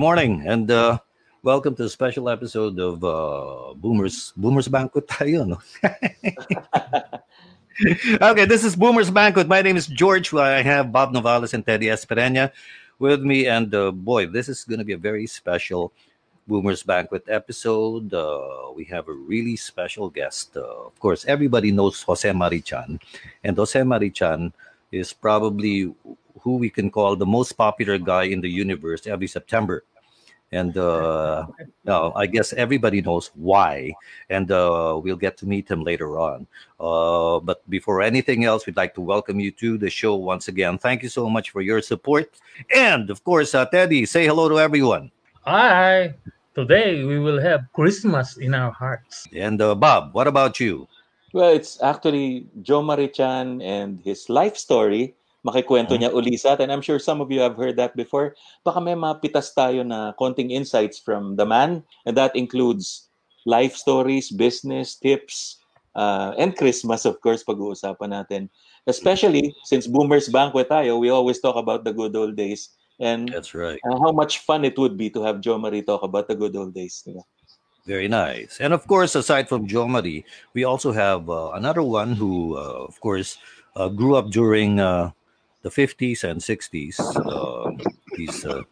Good morning, and uh, welcome to a special episode of uh, Boomers Boomers Banquet tayo, no? okay, this is Boomers Banquet. My name is George. I have Bob Novales and Teddy Esperena with me, and uh, boy, this is going to be a very special Boomers Banquet episode. Uh, we have a really special guest. Uh, of course, everybody knows Jose Mari Chan, and Jose Mari Chan is probably who we can call the most popular guy in the universe every September. And uh, uh, I guess everybody knows why, and uh, we'll get to meet him later on. Uh, but before anything else, we'd like to welcome you to the show once again. Thank you so much for your support. And of course, uh, Teddy, say hello to everyone. Hi. Today we will have Christmas in our hearts. And uh, Bob, what about you? Well, it's actually Joe Mari Chan and his life story. Makikwento niya uli sa atin. I'm sure some of you have heard that before. Baka may mapitas tayo na konting insights from the man. And that includes life stories, business tips, uh, and Christmas, of course, pag-uusapan natin. Especially since Boomers Banquet tayo, we always talk about the good old days. And That's right. uh, how much fun it would be to have Joe Marie talk about the good old days. diba? Very nice. And of course, aside from Joe Marie, we also have uh, another one who, uh, of course, uh, grew up during uh, the 50s and 60s. Uh, he's uh,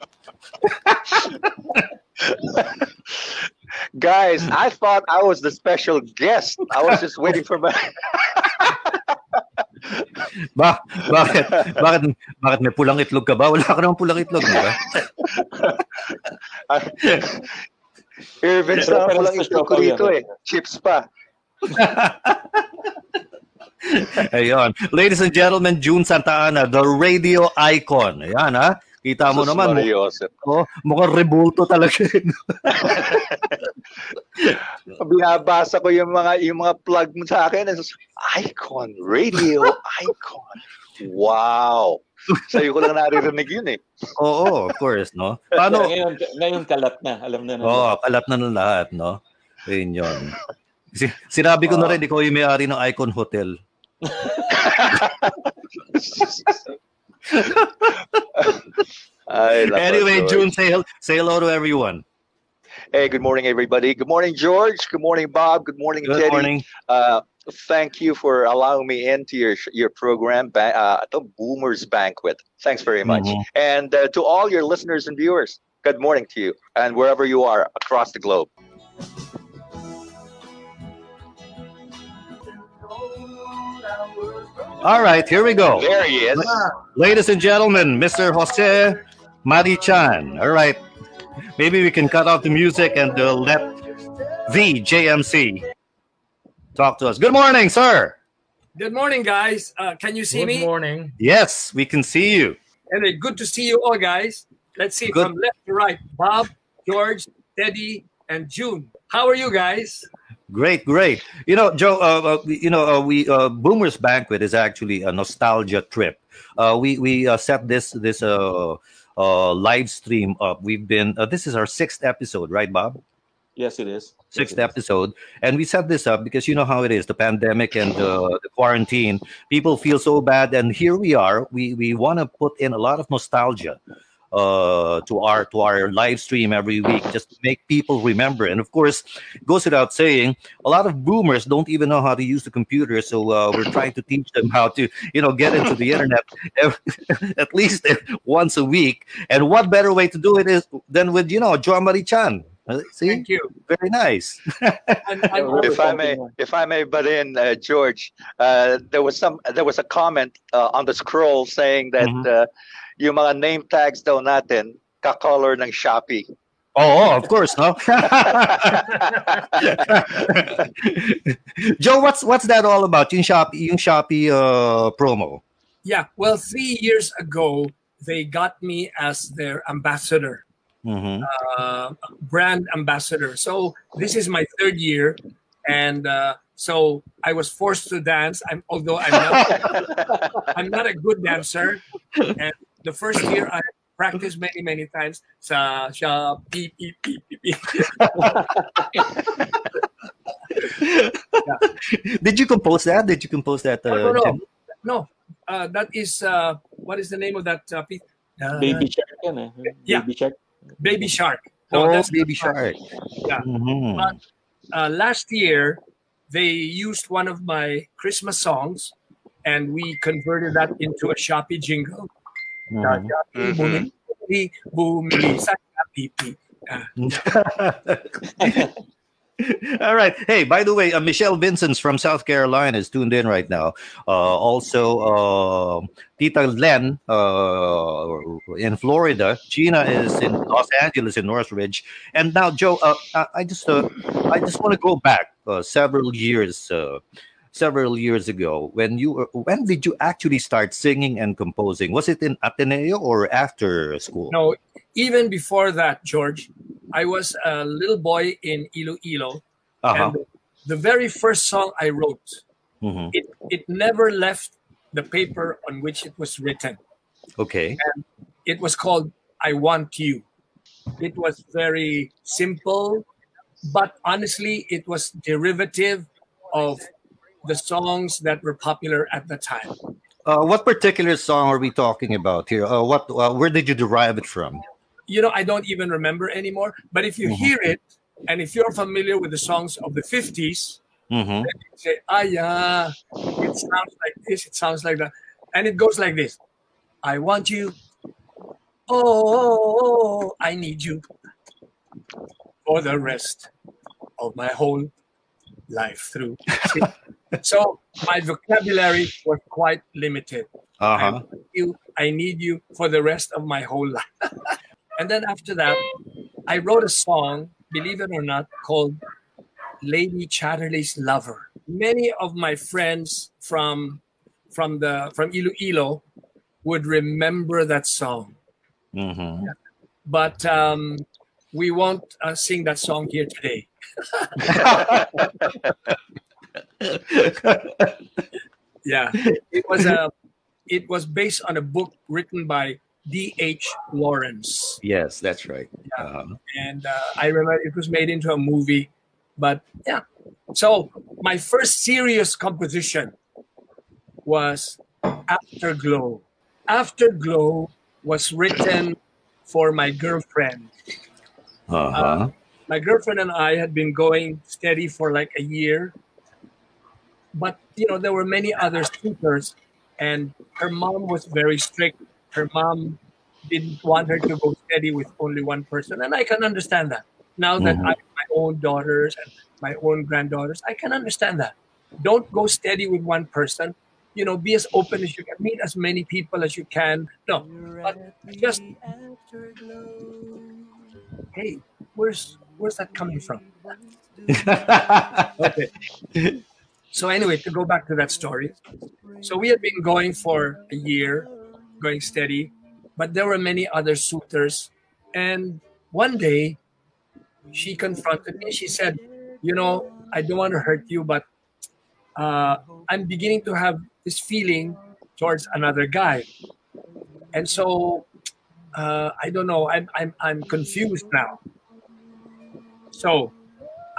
Guys, I thought I was the special guest. I was just waiting for my. ba- bakit, bakit, bakit may pulang itlog ka ba? Wala ka naman pulang itlog, di ba? Irvin Pero- sa pero lang sa ito ko Choco rito yan, eh. Chips pa. Ayun. Ladies and gentlemen, June Santa Ana, the radio icon. Ayan, ha? Kita mo Sus naman, Mariosep. oh, mukhang rebulto talaga. Binabasa ko yung mga yung mga plug mo sa akin. Icon, radio icon. Wow. Sa'yo ko lang naririnig yun eh. Oo, of course, no? Paano? ngayon, ngayon kalat na. Alam na na. Oo, kalat na ng lahat, no? Ayun yun. Si- Sinabi ko na rin, ikaw yung may-ari ng Icon Hotel. Anyway, George. June, say, say hello to everyone. Hey, good morning, everybody. Good morning, George. Good morning, Bob. Good morning, Good Teddy. morning. Uh, thank you for allowing me into your your program, uh, the Boomers Banquet. Thanks very much. Mhm. And uh, to all your listeners and viewers, good morning to you, and wherever you are across the globe. All right, here we go. There he is. Ladies and gentlemen, Mr. Jose Mari Chan. All right. Maybe we can cut off the music and uh, let the JMC talk to us. Good morning, sir. Good morning, guys. Uh, can you see Good me? Good morning. Yes, we can see you. Anyway, good to see you all, guys. Let's see Good. from left to right. Bob, George, Teddy, and June. How are you guys? Great, great. You know, Joe. Uh, uh, you know, uh, we uh, Boomers Banquet is actually a nostalgia trip. Uh, we we uh, set this this uh, uh, live stream up. We've been. Uh, this is our sixth episode, right, Bob? Yes, it is. Yes, sixth it is. episode and we set this up because you know how it is the pandemic and uh, the quarantine people feel so bad and here we are we we want to put in a lot of nostalgia uh to our to our live stream every week just to make people remember and of course goes without saying a lot of boomers don't even know how to use the computer so uh, we're trying to teach them how to you know get into the internet ev- at least once a week and what better way to do it is than with you know Joa Marichan Chan. see Thank you. very nice And, and If I may, if I may but in, uh, George, uh, there was some, there was a comment uh, on the scroll saying that Mhm. uh, yung mga name tags daw natin kakolor ng Shopee. Oh, of course, no. Joe, what's what's that all about? Yung Shopee, yung Shopee uh, promo. yeah, well, three years ago, they got me as their ambassador, Mhm. uh, brand ambassador. So this is my third year, and uh, so I was forced to dance. I'm although I'm not I'm not a good dancer. And the first year I practiced many, many times sa sa beep, beep, beep, beep, beep. Did you compose that? Did you compose that? Uh, no, no, no. no. Uh, that is uh, what is the name of that uh, piece? Uh, Baby Shark yan eh. Yeah. Baby Shark. Baby Shark. No, oh, that's Baby not- Shark. Yeah. Mhm. But uh, last year they used one of my Christmas songs, and we converted that into a Shopee jingle. Bumili sa Shopee. All right. Hey, by the way, uh, Michelle Vincent's from South Carolina is tuned in right now. Uh, also, uh, Tita Len uh, in Florida. Gina is in Los Angeles in Northridge. And now, Joe, uh, I, just, uh, I just want to go back uh, several years, several years ago. When you, were, when did you actually start singing and composing? Was it in Ateneo or after school? No, even before that, George, I was a little boy in Iloilo, Uh-huh. and the very first song I wrote, Mhm. it, it never left the paper on which it was written. Okay. It was called I Want You. It was very simple, but honestly, it was derivative of the songs that were popular at the time. Uh, what particular song are we talking about here? Uh, what? Uh, where did you derive it from? You know, I don't even remember anymore, but if you Mhm. hear it, and if you're familiar with the songs of the 50s, Mm-hmm. say, ah, yeah, it sounds like this, it sounds like that. And it goes like this I want you. Oh, I need you for the rest of my whole life through. So my vocabulary was quite limited. I Uh-huh. want you, I need you for the rest of my whole life. and then after that, I wrote a song, believe it or not, called Lady Chatterley's Lover. Many of my friends from from the from Iloilo would remember that song, Mm-hmm. but um, we won't uh, sing that song here today. Yeah, it was a it was based on a book written by D. H. Lawrence. yes, that's right. Uh-huh. and uh, I remember it was made into a movie. But yeah, so my first serious composition was Afterglow. Afterglow was written for my girlfriend. Uh-huh. My girlfriend and I had been going steady for like a year, but you know there were many other suitors, and her mom was very strict. Her mom didn't want her to go steady with only one person, and I can understand that. Now that Mhm. I have my own daughters and my own granddaughters, I can understand that. Don't go steady with one person. You know, be as open as you can. Meet as many people as you can. No, but just hey, where's where's that coming from? Okay. So anyway, to go back to that story, so we had been going for a year, going steady, but there were many other suitors, and one day, she confronted me. She said, "You know, I don't want to hurt you, but uh, I'm beginning to have this feeling towards another guy, and so uh, I don't know. I'm I'm I'm confused now." So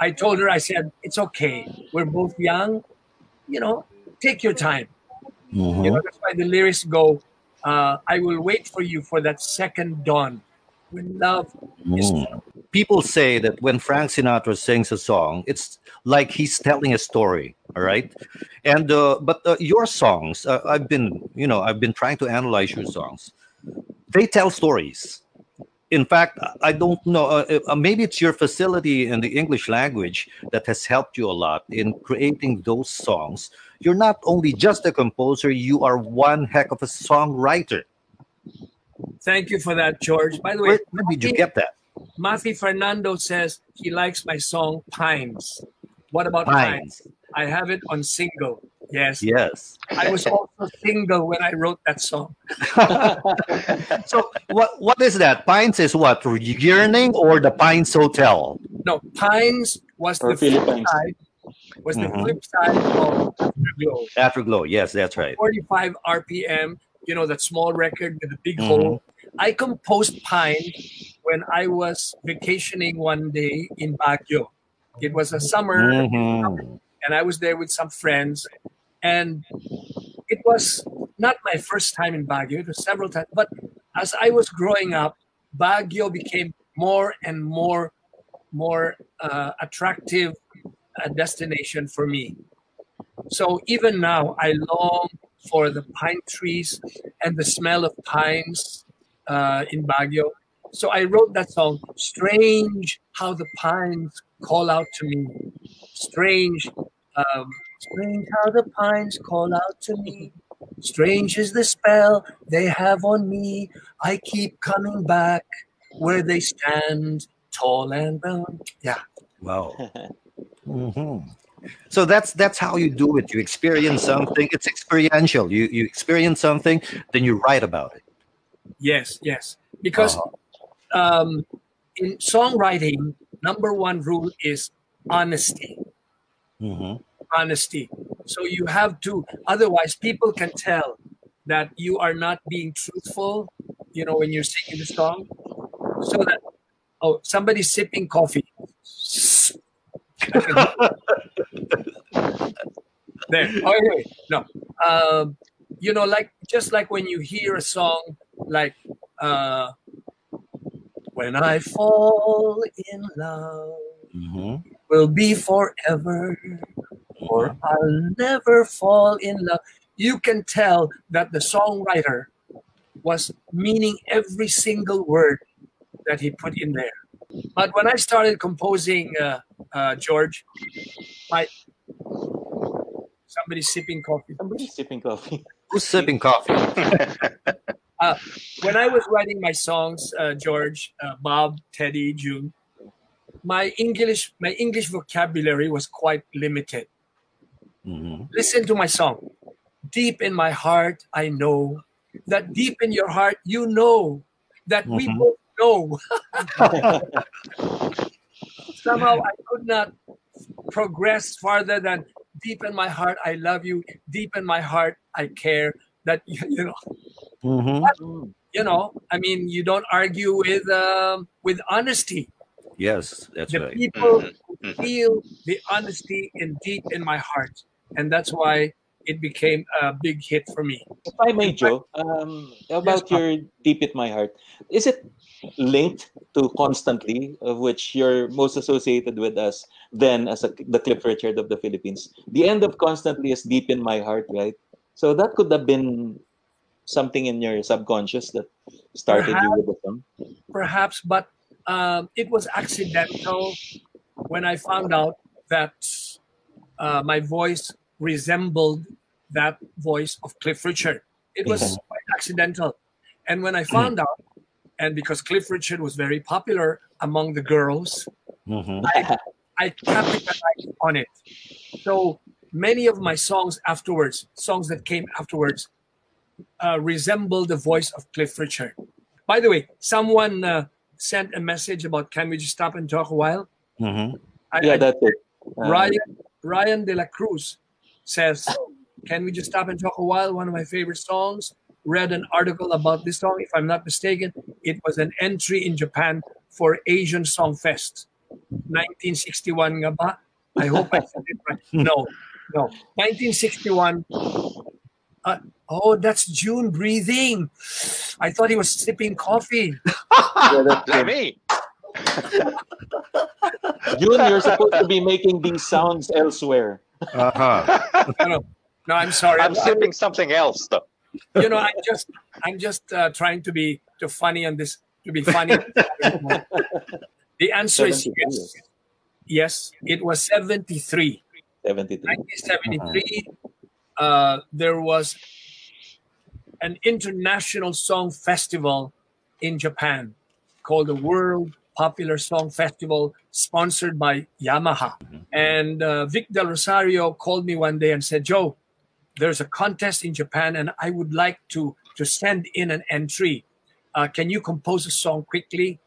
I told her, I said, it's okay. We're both young. You know, take your time. You Mhm. know, that's why the lyrics go, uh, I will wait for you for that second dawn when love is. Mm. People say that when Frank Sinatra sings a song, it's like he's telling a story. All right, and uh, but uh, your songs, uh, I've been, you know, I've been trying to analyze your songs. They tell stories. In fact, I don't know. Uh, uh, maybe it's your facility in the English language that has helped you a lot in creating those songs. You're not only just a composer; you are one heck of a songwriter. Thank you for that, George. By the way, Where, where did you get that? Matthew Fernando says he likes my song Pines. What about Pines? Pines. I have it on single. Yes. Yes. I was also single when I wrote that song. so what what is that? Pines is what? Yearning or the Pines Hotel? No, Pines was Or the flip Philippines. side. Was the Mhm. flip side of Afterglow. Afterglow. Yes, that's right. 45 RPM, you know, that small record with the big Mhm. hole. I composed Pine when I was vacationing one day in Baguio. It was a summer, Mhm. And I was there with some friends. And it was not my first time in Baguio, it was several times. But as I was growing up, Baguio became more and more more uh, attractive uh, destination for me. So even now, I long for the pine trees and the smell of pines uh, in Baguio. So I wrote that song, Strange How the Pines Call Out to Me. Strange, um, strange how the pines call out to me. Strange is the spell they have on me. I keep coming back where they stand tall and brown. Yeah. Wow. hmm So that's that's how you do it. You experience something. It's experiential. You you experience something, then you write about it. Yes, yes. Because Uh-huh. um, in songwriting, number one rule is honesty. Mhm. Honesty. So you have to, otherwise, people can tell that you are not being truthful, you know, when you're singing the song. So that, oh, somebody's sipping coffee. there. Oh, anyway, no. Um, you know, like just like when you hear a song like uh, "When I Fall in Love Mhm. Will Be Forever," or "I'll Never Fall in Love," you can tell that the songwriter was meaning every single word that he put in there. But when I started composing, uh, uh, George, my somebody sipping coffee. Somebody's sipping coffee. Who's sipping coffee? when I was writing my songs, uh, George, uh, Bob, Teddy, June, my English my English vocabulary was quite limited. Mhm. Listen to my song. Deep in my heart, I know that deep in your heart, you know that we Mhm. both know. Somehow I could not progress farther than deep in my heart, I love you. Deep in my heart, I care. That you know, Mhm. you know. I mean, you don't argue with um, with honesty. Yes, that's the right. people Mhm. feel the honesty in deep in my heart and that's why it became a big hit for me If I may, Joe, um, about Yes, your Deep in My Heart, is it linked to Constantly, of which you're most associated with us then as a, the Cliff Richard of the Philippines? The end of Constantly is Deep in My Heart, right? So that could have been something in your subconscious that started you with the song. perhaps but um, it was accidental when i found out that uh, my voice resembled that voice of cliff richard it was Yeah. quite accidental and when i found out and because cliff richard was very popular among the girls Mhm. I capitalized on it. So many of my songs afterwards, songs that came afterwards, uh, resemble the voice of Cliff Richard. By the way, someone uh, sent a message about can we just stop and talk a while? Mhm. I, Yeah, I- that's it. Uh, Ryan Ryan De La Cruz says, "Can we just stop and talk a while?" One of my favorite songs. Read an article about this song. If I'm not mistaken, it was an entry in Japan for Asian Song Fest, 1961 gaba. I hope I said it right. No, no, 1961. Uh, oh, that's June breathing. I thought he was sipping coffee. yeah, that's Is that me? June, you're supposed to be making these sounds elsewhere. Uh-huh. No, I'm sorry. I'm sipping something else though. you know, I'm just I'm just uh, trying to be to funny on this to be funny. the answer is yes. Yes, it was 73. 73. 1973. Uh, there was an international song festival in Japan called the World Popular Song Festival, sponsored by Yamaha. And uh, Vic Del Rosario called me one day and said, Joe, there's a contest in Japan and I would like to, to send in an entry. Uh, can you compose a song quickly?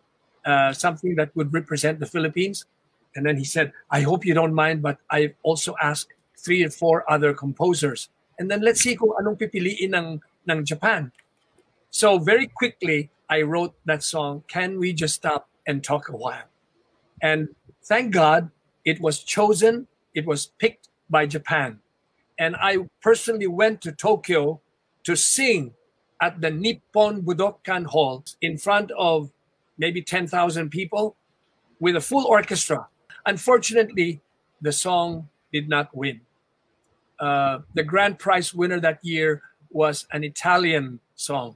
Uh, something that would represent the Philippines? And then he said, I hope you don't mind, but I've also asked three or four other composers. And then let's see kung anong pipiliin ng, ng Japan. So very quickly, I wrote that song, Can We Just Stop and Talk a While? And thank God it was chosen, it was picked by Japan. And I personally went to Tokyo to sing at the Nippon Budokan Hall in front of maybe 10,000 people with a full orchestra. Unfortunately, the song did not win. Uh, the grand prize winner that year was an Italian song,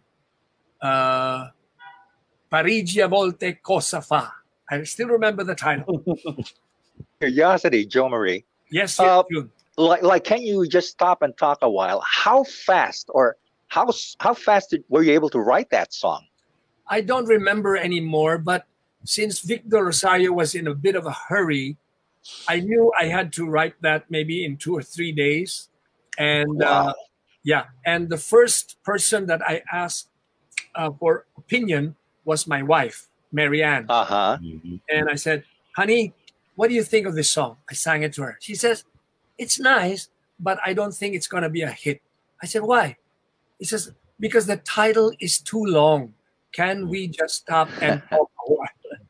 uh, Parigia Volte Cosa Fa. I still remember the title. Curiosity, Joe Mari. Yes, Uh, yes, June. Like, like, can you just stop and talk a while? How fast or how how fast did, were you able to write that song? I don't remember anymore, but since Victor Rosario was in a bit of a hurry, I knew I had to write that maybe in two or three days. And uh, yeah, and the first person that I asked uh, for opinion was my wife, Marianne. Uh huh. Mhm. and I said, "Honey, what do you think of this song?" I sang it to her. She says, "It's nice, but I don't think it's gonna be a hit." I said, "Why?" He says, "Because the title is too long. Can we just stop and talk a while?"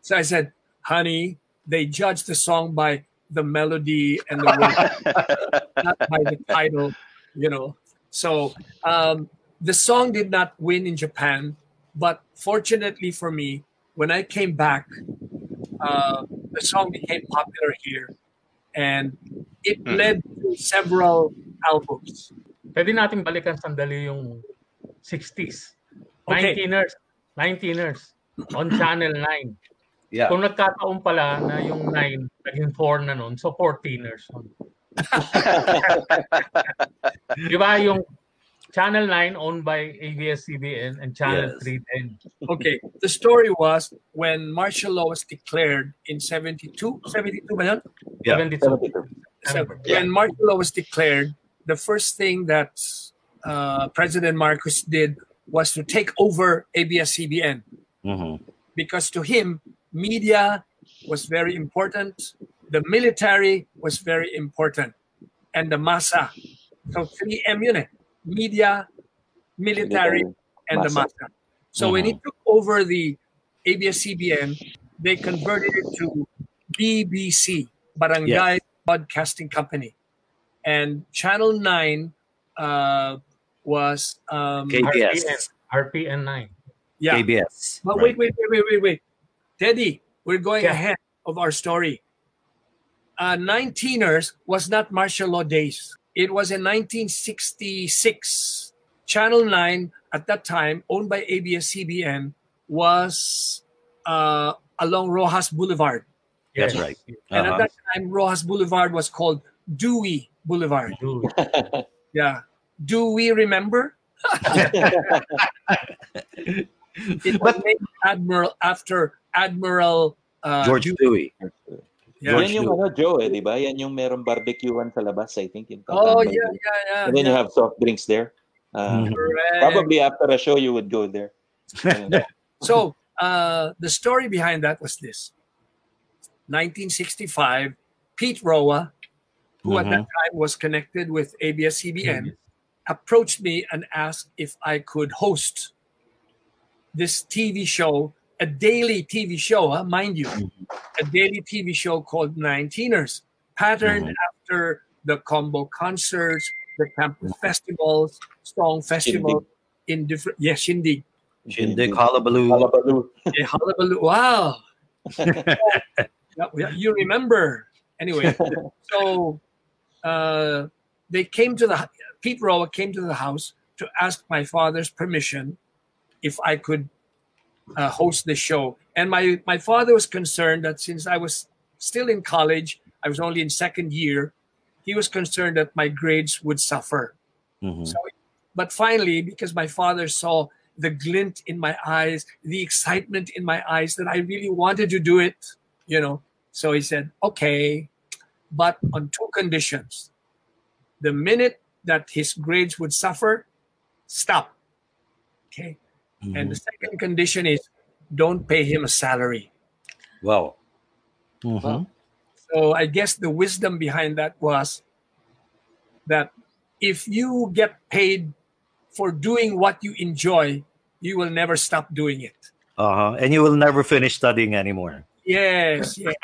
So I said, "Honey, they judge the song by the melody and the words, not by the title, you know." So um, the song did not win in Japan, but fortunately for me, when I came back, uh, the song became popular here, and it Mhm. led to several albums. Pwede natin balikan sandali yung 60s. Okay. 19ers. 19ers. On Channel 9. Yeah. Kung nagkataon pala na yung 9 naging 4 na nun, so 14ers. nun. Di ba yung Channel 9 owned by ABS-CBN and Channel Yes. 3 then. Okay, the story was when martial law was declared in 72, 72 ba yun? Yeah. 72. So Yeah. when martial law was declared, the first thing that uh, President Marcos did was to take over ABS-CBN Mhm. because to him, media was very important, the military was very important, and the masa. So 3M yun eh. Media, military, and the Masa. masa. So when he took over the ABS-CBN, they converted it to BBC, Barangay Broadcasting Company. And Channel 9 uh, was, um, KBS. RPN 9. yeah. KBS. But right. wait, wait, wait, wait, wait, wait. Teddy, we're going Yeah. ahead of our story. Uh, 19ers was not martial law days. It was in 1966. Channel 9 at that time, owned by ABS-CBN, was uh, along Roxas Boulevard. That's right. And Uh-huh. at that time, Roxas Boulevard was called Dewey Boulevard. Dude. Yeah. Do we remember? It was named Admiral after Admiral uh, George Dewey. Yeah. George Yan yung Dewey. ano, Joe, eh, di ba? Yan yung merong barbecuean sa labas, I think. Yung Oh tatambay. yeah, yeah, yeah. And then you yeah. have soft drinks there. Uh, Mhm. Correct. Probably after a show, you would go there. So uh, the story behind that was this: 1965, Pete Roa, who at that time was connected with ABS-CBN, approached me and asked if I could host this TV show, a daily TV show, huh, mind you, a daily TV show called 19ers, patterned Mhm. after the combo concerts, the campus festivals, song festivals in different, yes, Shindig. Shindig, Hullabaloo. Hullabaloo. Yeah, hullabaloo. Wow. Yeah, yeah, you remember. Anyway, so uh, they came to the Pete Roa came to the house to ask my father's permission if I could uh, host the show. And my my father was concerned that since I was still in college, I was only in second year, he was concerned that my grades would suffer. Mhm. So, but finally, because my father saw the glint in my eyes, the excitement in my eyes that I really wanted to do it, you know, so he said, okay, but on two conditions. The minute that his grades would suffer, stop. Okay. And the second condition is don't pay him a salary. Wow. Mhm. So I guess the wisdom behind that was that if you get paid for doing what you enjoy, you will never stop doing it. Uh-huh. And you will never finish studying anymore. Yes, yes.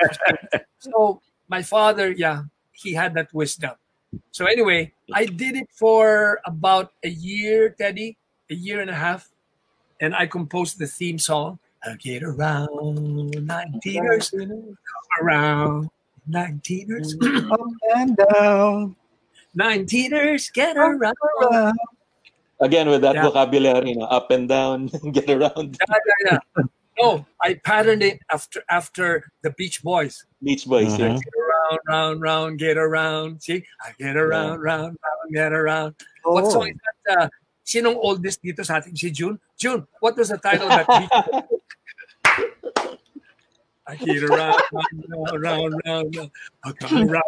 so my father, yeah, he had that wisdom. So anyway, I did it for about a year, Teddy, a year and a half, and I composed the theme song. I get around, 19ers come around, 19ers, Up and down. 19ers get around. around. Again, with that Yeah. vocabulary, no? up and down, get around. Yeah, yeah, yeah. No, I patterned it after after the Beach Boys. Beach Boys here. Mhm. Get around, round, round, get around. See, I get around, round, round, get around. What Oh. song is that? Uh, sinong oldest dito sa ating si June? June, what was the title of that beach? I get around, round, round, round, round. I come around.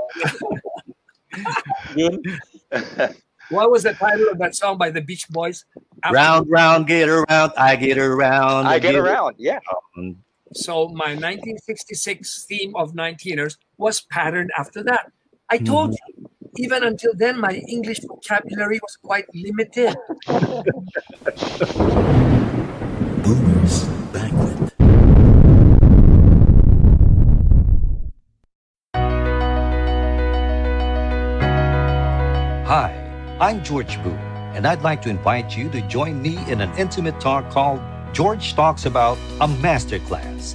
What was the title of that song by the Beach Boys? After- Round, round, get around. I get around. I get around. Yeah. around. So my 1966 theme of 19ers was patterned after that. I told mm-hmm. you, even until then, my English vocabulary was quite limited. Boomers Banquet. Hi, I'm George Boone, and I'd like to invite you to join me in an intimate talk called George Talks About a Masterclass.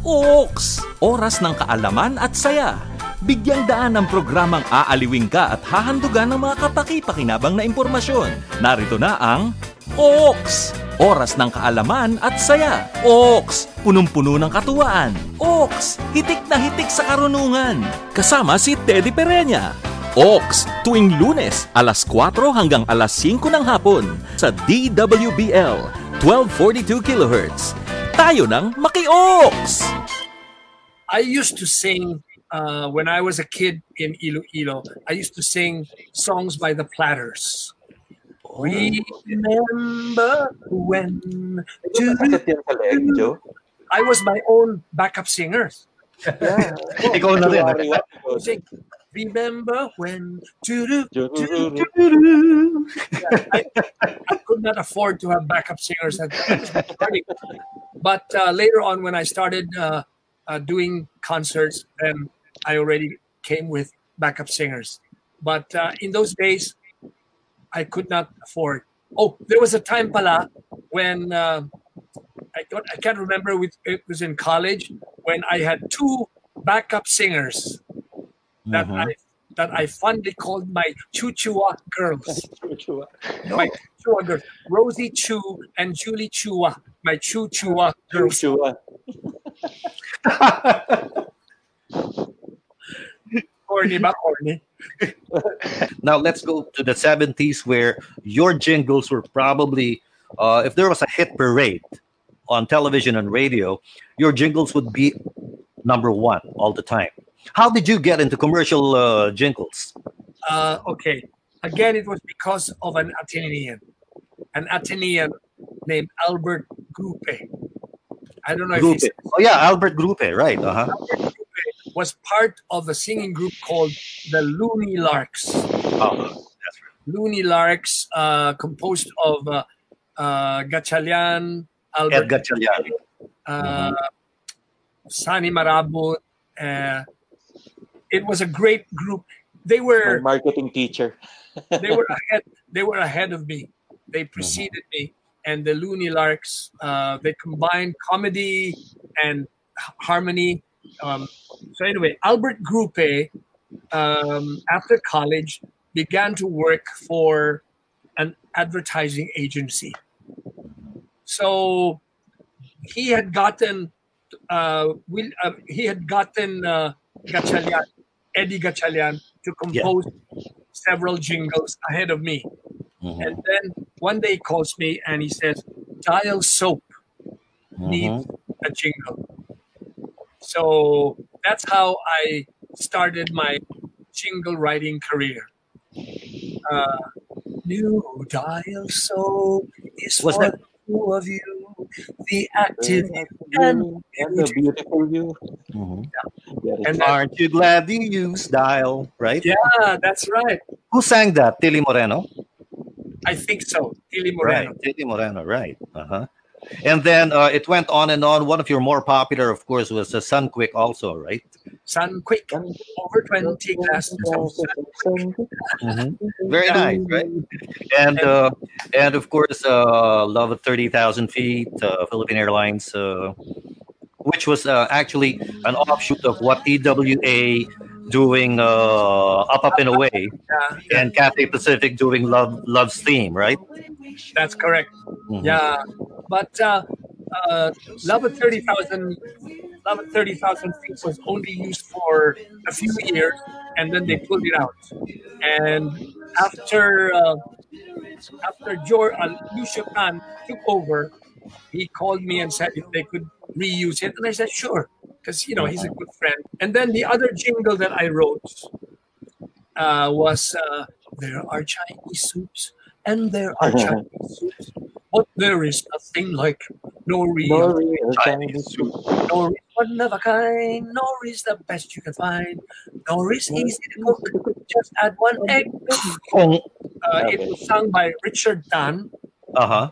Oaks! Oras ng kaalaman at saya. Bigyang daan ang programang aaliwing ka at hahandugan ng mga kapaki-pakinabang na impormasyon. Narito na ang Oaks! Oras ng kaalaman at saya. Oaks! Punong-puno ng katuwaan. Oaks! Hitik na hitik sa karunungan. Kasama si Teddy Pereña. Oaks, tuwing lunes, alas 4 hanggang alas 5 ng hapon sa DWBL, 1242 kHz. Tayo ng Maki-Oaks! I used to sing uh, when I was a kid in Iloilo. I used to sing songs by the Platters. Remember when Medyo masakit yan sa. I was my own backup singer. Yeah. Ikaw na rin. Wari-wari. Sing, Remember when doo-doo. I, I could not afford to have backup singers at that time. But uh, later on, when I started uh, uh, doing concerts, then I already came with backup singers. But uh, in those days, I could not afford. Oh, there was a time pala when uh, I don't, I can't remember. With, it was in college when I had two backup singers that Mhm. I that I fondly called my Chuchua girls. My Chua girls, Rosie Chu and Julie Chua, my Chuchua girls. Joshua. Corny ba? Corny. Now let's go to the 70s where your jingles were probably, uh, if there was a hit parade on television and radio, your jingles would be number one all the time. How did you get into commercial uh, jingles? Uh, okay. Again, it was because of an Atenean, an Atenean named Albert Grupe. I don't know if he's Oh yeah, Albert Grupe, right? Uh-huh. was part of a singing group called the Looney Larks. Oh, Looney Larks, uh, composed of uh, uh, Gatchalian, Albert, Edgar Chalian. uh, Sani Marabut. Uh, it was a great group. They My were marketing teacher. they were ahead. They were ahead of me. They preceded me. And the Looney Larks, uh, they combined comedy and harmony. Um, so anyway, Albert Grupe, um, after college, began to work for an advertising agency. So he had gotten, uh, Will, uh, he had gotten uh, Eddie Gatchalian, to compose several jingles ahead of me. Mhm. And then one day he calls me and he says, Dial Soap needs a jingle. So that's how I started my jingle writing career. Uh, new Dial Soap is What's for that? the two of you. The active and and the beautiful you. Mhm. Very And good. Aren't you glad you used dial? Right? yeah, that's right. Who sang that? Tillie Moreno. I think so. Tillie Moreno. Right, Tillie Moreno. Right. Uh huh. And then uh, it went on and on. One of your more popular, of course, was the uh, Sunquick, also, right? Sunquick. Over 20 glasses of sun. Very nice, right? And uh, and of course, uh, Love at thirty thousand feet, uh, Philippine Airlines, uh, which was uh, actually an offshoot of what TWA doing uh, Up Up and Away, Yeah, and Cathay Pacific doing Love Love's Theme, right? that's correct. Mhm. Yeah, but uh, uh, Love at 30,000 Love at 30,000 feet was only used for a few years and then they pulled it out. And after uh, after George, uh, Khan took over, he called me and said if they could reuse it. And I said, sure, because, you know, he's a good friend. And then the other jingle that I wrote uh, was uh, There are Chinese soups and there are Chinese soups, but there is nothing like nori. Nori or Chinese Chinese soup. Nori is one of a kind. Nori is the best you can find. Nori is easy to cook. Just add one egg. Uh Uh, it was sung by Richard Tan. Uh huh.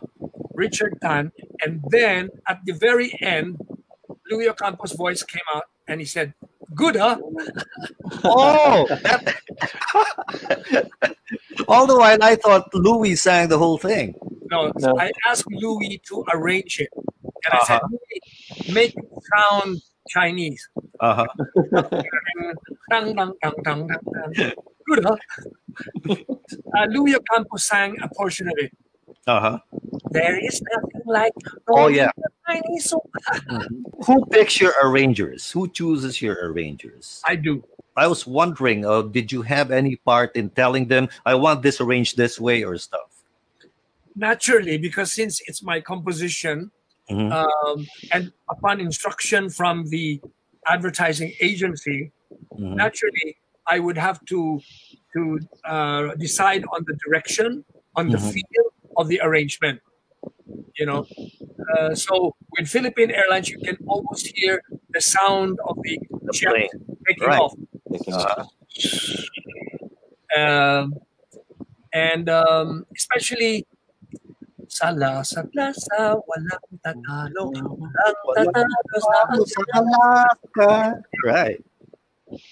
Richard Tan. And then at the very end, Louis Ocampo's voice came out and he said, Good, huh? Oh, that... all the while I thought Louis sang the whole thing. No, No. I asked Louis to arrange it. And I said, Louis, make it sound Chinese. Uh huh. Dang, dang, dang, dang, dang, dang. Good, huh? Uh, Louis Ocampo sang a portion of it. Uh huh. There is nothing like Oh, yeah. Chinese soup. Who picks your arrangers? Who chooses your arrangers? I do. I was wondering, uh, did you have any part in telling them, I want this arranged this way or stuff? Naturally, because since it's my composition, Mhm. um, and upon instruction from the advertising agency, Mhm. naturally I would have to to uh, decide on the direction, on the Mhm. feel of the arrangement. You know, uh, so with Philippine Airlines, you can almost hear the sound of the jet plane. taking Right. off. Taking Uh, Um, and um, especially sa plaza, walang tatalo, walang tatalo sa right.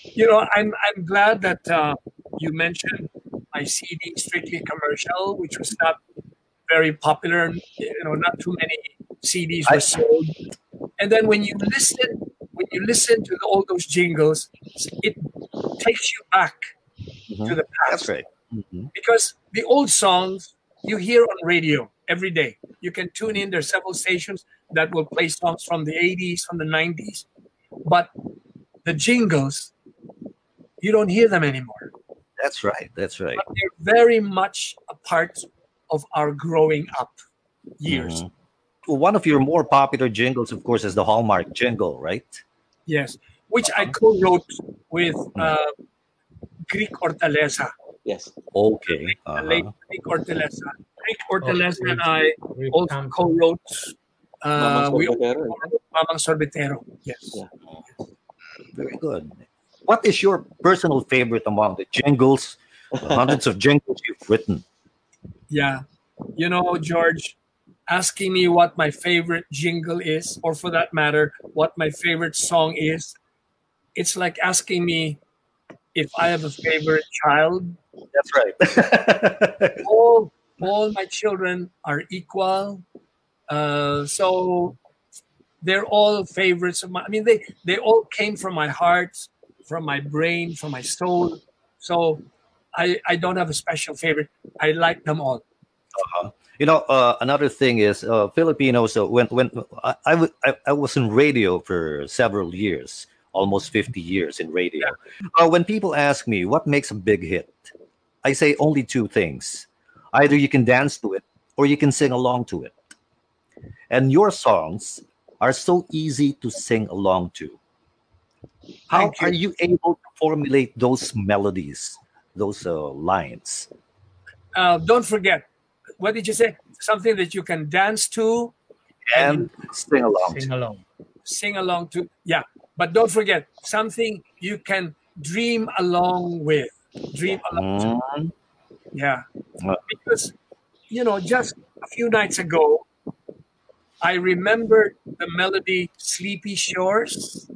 you know, I'm I'm glad that uh, you mentioned my CD Strictly Commercial, which was not very popular. You know, not too many CDs were sold. And then when you listen, when you listen to all those jingles, it takes you back to the past That's right. Mhm. because the old songs you hear on radio every day. You can tune in. There's several stations that will play songs from the 80s, from the 90s, but the jingles, you don't hear them anymore. That's right. That's right. But they're very much a part of our growing up years. Mhm. One of your more popular jingles, of course, is the Hallmark jingle, right? Yes, which I co-wrote with uh, Gryk Ortaleza, Yes. Okay. the Uh-huh. late Gryk Ortaleza. Gryk Ortaleza and I also co-wrote. Mamang Uh, we Mamang Sorbetero. Yes. Yeah. Very good. What is your personal favorite among the jingles, the hundreds of jingles you've written? Yeah. You know, George, asking me what my favorite jingle is, or for that matter, what my favorite song is, it's like asking me if I have a favorite child. That's right. All, all my children are equal. Uh, so they're all favorites of mine. I mean, they, they all came from my heart, from my brain, from my soul. So I, I don't have a special favorite. I like them all. you know, uh, another thing is uh, Filipinos. Uh, when when I, I, w- I I was in radio for several years, almost fifty years in radio. Uh, when people ask me what makes a big hit, I say only two things: either you can dance to it, or you can sing along to it. And your songs are so easy to sing along to. How you. are you able to formulate those melodies, those uh, lines? uh, don't forget what did you say something that you can dance to and sing along. Sing along. sing along to yeah but don't forget something you can dream along with dream along to. Mm. yeah Uh. because you know just a few nights ago i remembered the melody sleepy shores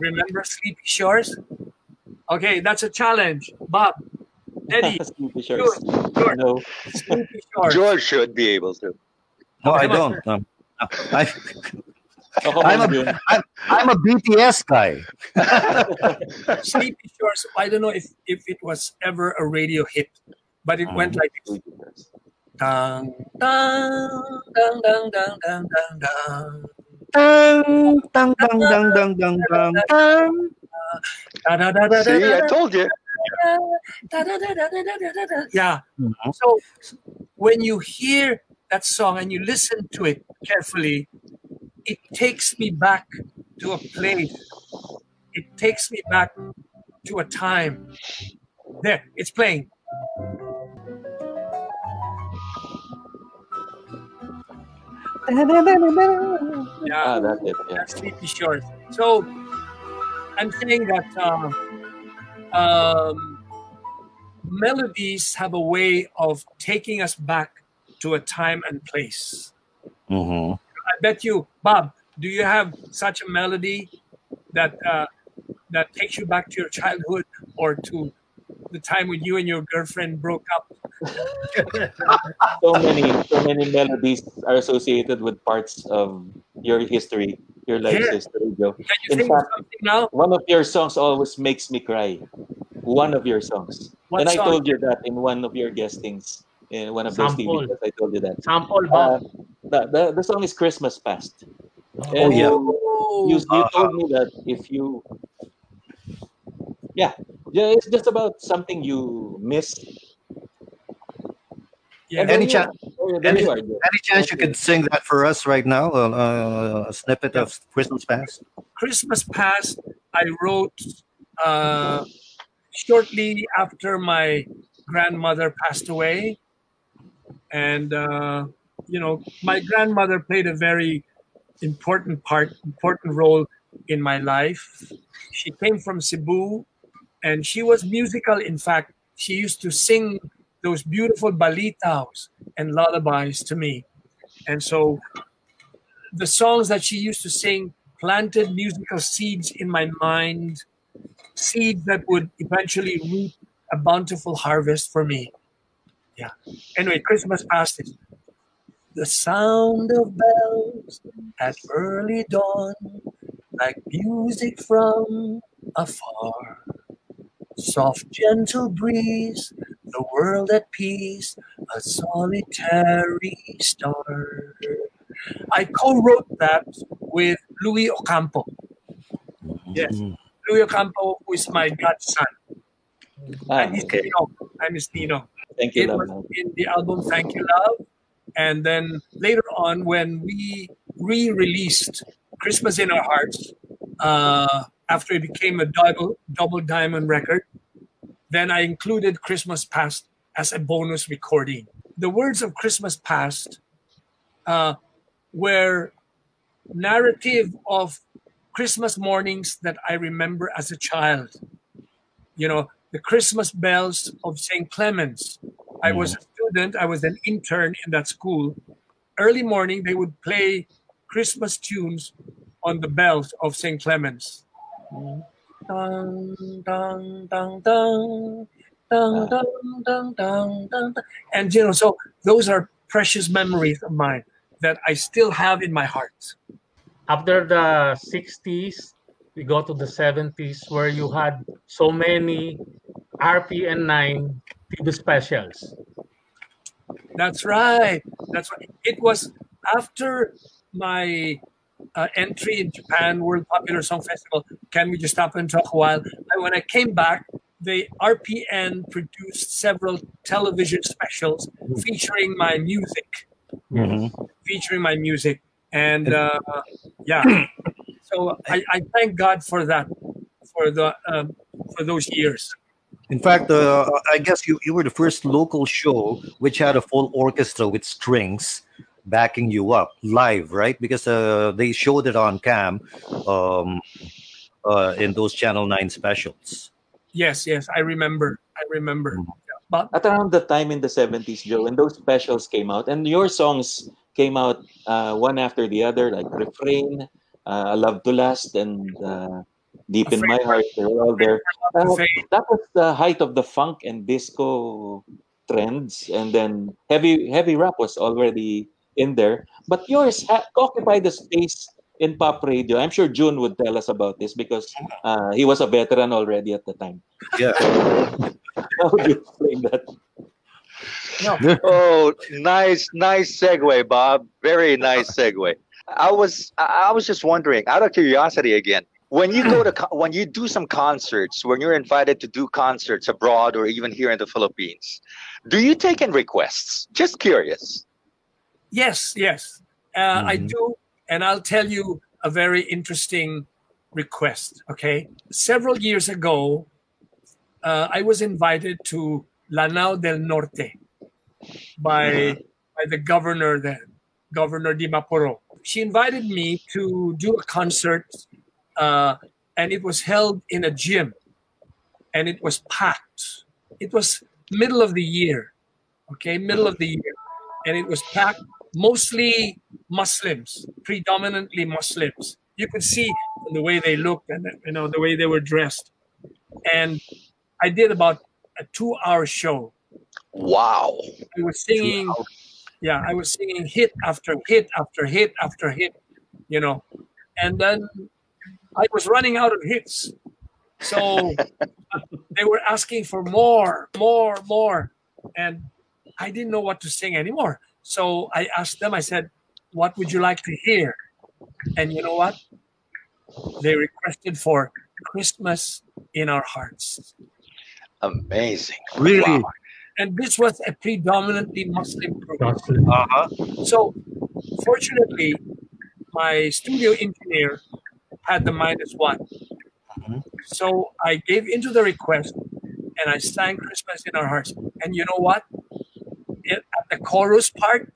remember sleepy shores Okay, that's a challenge. Bob, Eddie, George, George, no. George should be able to. No, I don't. Um, I, I'm, a, I'm, I'm a BTS guy. Sleepy shores. I don't know if, if it was ever a radio hit, but it went like this. Dun, dun, dun, dun, dun, dun, dun, dun. Dun, dun, dun, dun, dun, dun, dun dang, dang, dang. Da, da, da, da, da, See, I told you. da, da, da, da, da, da, da, da. Yeah. Mhm. So when you hear that song and you listen to it carefully, it takes me back to a place. It takes me back to a time. There, it's playing. Yeah. Ah, that's it. Yeah. That's Sleepy Shores. So I'm saying that um, um, melodies have a way of taking us back to a time and place. Mhm. I bet you, Bob, do you have such a melody that uh, that takes you back to your childhood or to the time when you and your girlfriend broke up? So many, so many melodies are associated with parts of your history, your life's Yeah. history, Joe. Can you In think of fact- something now? One of your songs always makes me cry. One of your songs. What and I told you that in one of your guestings, in one of those Sample. TV shows, I told you that. Sample Uh, the, the, the song is Christmas Past. Oh, And yeah. you, you, you Uh, told me that if you, yeah, yeah, it's just about something you miss. Yeah. Any you- chance- any- you. Any chance you could sing that for us right now? Uh, uh, a snippet of Christmas Past? Christmas past, I wrote uh, shortly after my grandmother passed away. And, uh, you know, my grandmother played a very important part, important role in my life. She came from Cebu and she was musical. In fact, she used to sing those beautiful balitaos and lullabies to me. And so the songs that she used to sing planted musical seeds in my mind, seeds that would eventually reap a bountiful harvest for me. Yeah. Anyway, Christmas past is the sound of bells at early dawn, like music from afar. Soft, gentle breeze, the world at peace, a solitary star. I co-wrote that with Louie Ocampo. Yes. Louie Ocampo, who is my godson. Ah, I'm his okay. Nino. I'm his Nino. Thank you, It was love. in the album Thank You Love. And then later on, when we re-released Christmas in Our Hearts, uh, after it became a double, double diamond record, then I included Christmas Past as a bonus recording. The words of Christmas Past uh, were narrative of Christmas mornings that I remember as a child. You know, the Christmas bells of St. Clement's. I was a student, I was an intern in that school. Early morning, they would play Christmas tunes on the bells of St. Clement's. Dun, dun, dun, dun, dun, dun, dun, dun, dun, dun. And, you know, so those are precious memories of mine that I still have in my heart. After the 60s, we go to the 70s where you had so many RPN9 TV specials. That's right. That's right. It was after my uh, entry in Japan World Popular Song Festival. Can we just stop and talk a while? And when I came back, the RPN produced several television specials featuring my music, Mhm. featuring my music, and uh, yeah. So I, I thank God for that, for the um, for those years. In fact, uh, I guess you, you were the first local show which had a full orchestra with strings backing you up live, right? Because uh, they showed it on cam um, uh, in those Channel 9 specials. Yes, yes, I remember. I remember. Mhm. But At around the time in the 70s, Joe, when those specials came out, and your songs came out uh, one after the other, like Refrain, uh, Love to Last, and uh, Deep in My Heart, they were all there. Uh, that was the height of the funk and disco trends, and then heavy heavy rap was already in there. But yours ha- occupied the space in pop radio. I'm sure June would tell us about this because uh, he was a veteran already at the time. Yeah. How would you explain that? Oh, nice, nice segue, Bob. Very nice segue. I was, I I was just wondering, out of curiosity again, when you go to, when you do some concerts, when you're invited to do concerts abroad or even here in the Philippines, do you take in requests? Just curious. Yes, yes, uh, I Mhm. do, and I'll tell you a very interesting request. Okay, several years ago, uh, I was invited to Lanao del Norte by by the governor then, Governor Dimaporo. She invited me to do a concert, uh, and it was held in a gym, and it was packed. It was middle of the year, okay, middle of the year, and it was packed mostly Muslims, predominantly Muslims. You could see the way they looked and you know the way they were dressed. And I did about a two-hour show. Wow. I was singing, yeah, I was singing hit after hit after hit after hit, you know, and then I was running out of hits. So they were asking for more, more, more, and I didn't know what to sing anymore. So I asked them. I said, "What would you like to hear?" And you know what? They requested for "Christmas in Our Hearts." Amazing. Really? Wow. and this was a predominantly Muslim program. Uh-huh. So, fortunately, my studio engineer had the minus one. Mhm. So I gave into the request and I sang Christmas in Our Hearts. And you know what? The chorus part,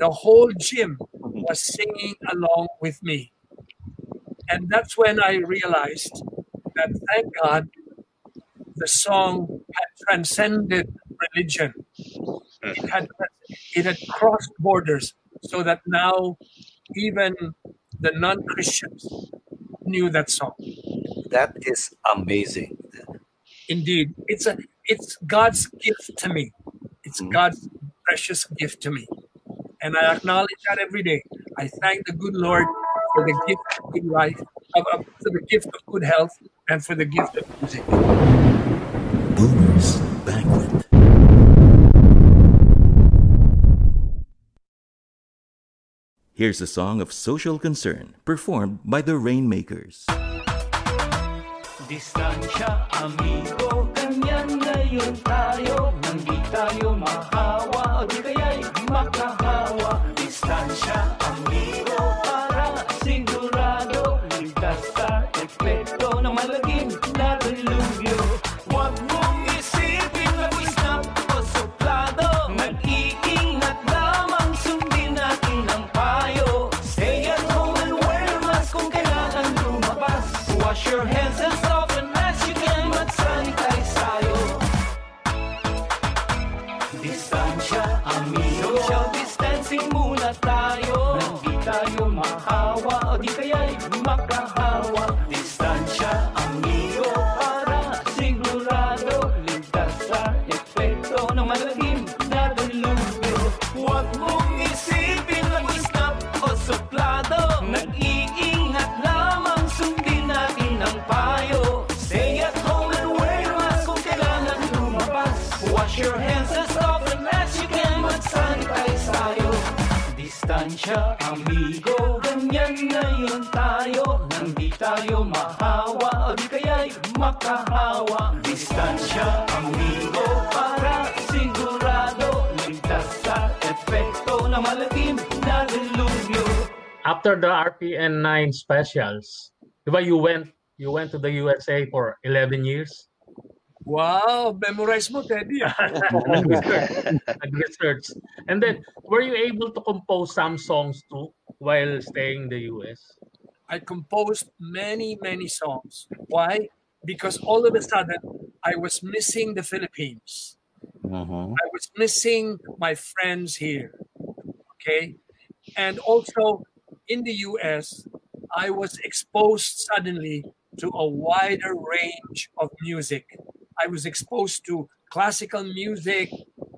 the whole gym was singing along with me. And that's when I realized that, thank God, the song had transcended religion. It had it had crossed borders, so that now even the non-Christians knew that song. That is amazing. Indeed, it's a it's God's gift to me. It's Mhm. God's precious gift to me, and I acknowledge that every day. I thank the good Lord for the gift of good life, of, of- for the gift of good health, and for the gift of music. Boomers Banquet. Here's a song of social concern performed by the Rainmakers. Distansya, amigo, ganyan ngayon tayo Nang di tayo mahawa, o di kaya'y After the RPN 9 specials, di ba you went you went to the USA for 11 years? Wow, memorize mo, Teddy. ah. Nag-research. And then, were you able to compose some songs too while staying in the US? I composed many, many songs. Why? Because all of a sudden, I was missing the Philippines. Mhm. I was missing my friends here. Okay. And also in the US, I was exposed suddenly to a wider range of music. I was exposed to classical music,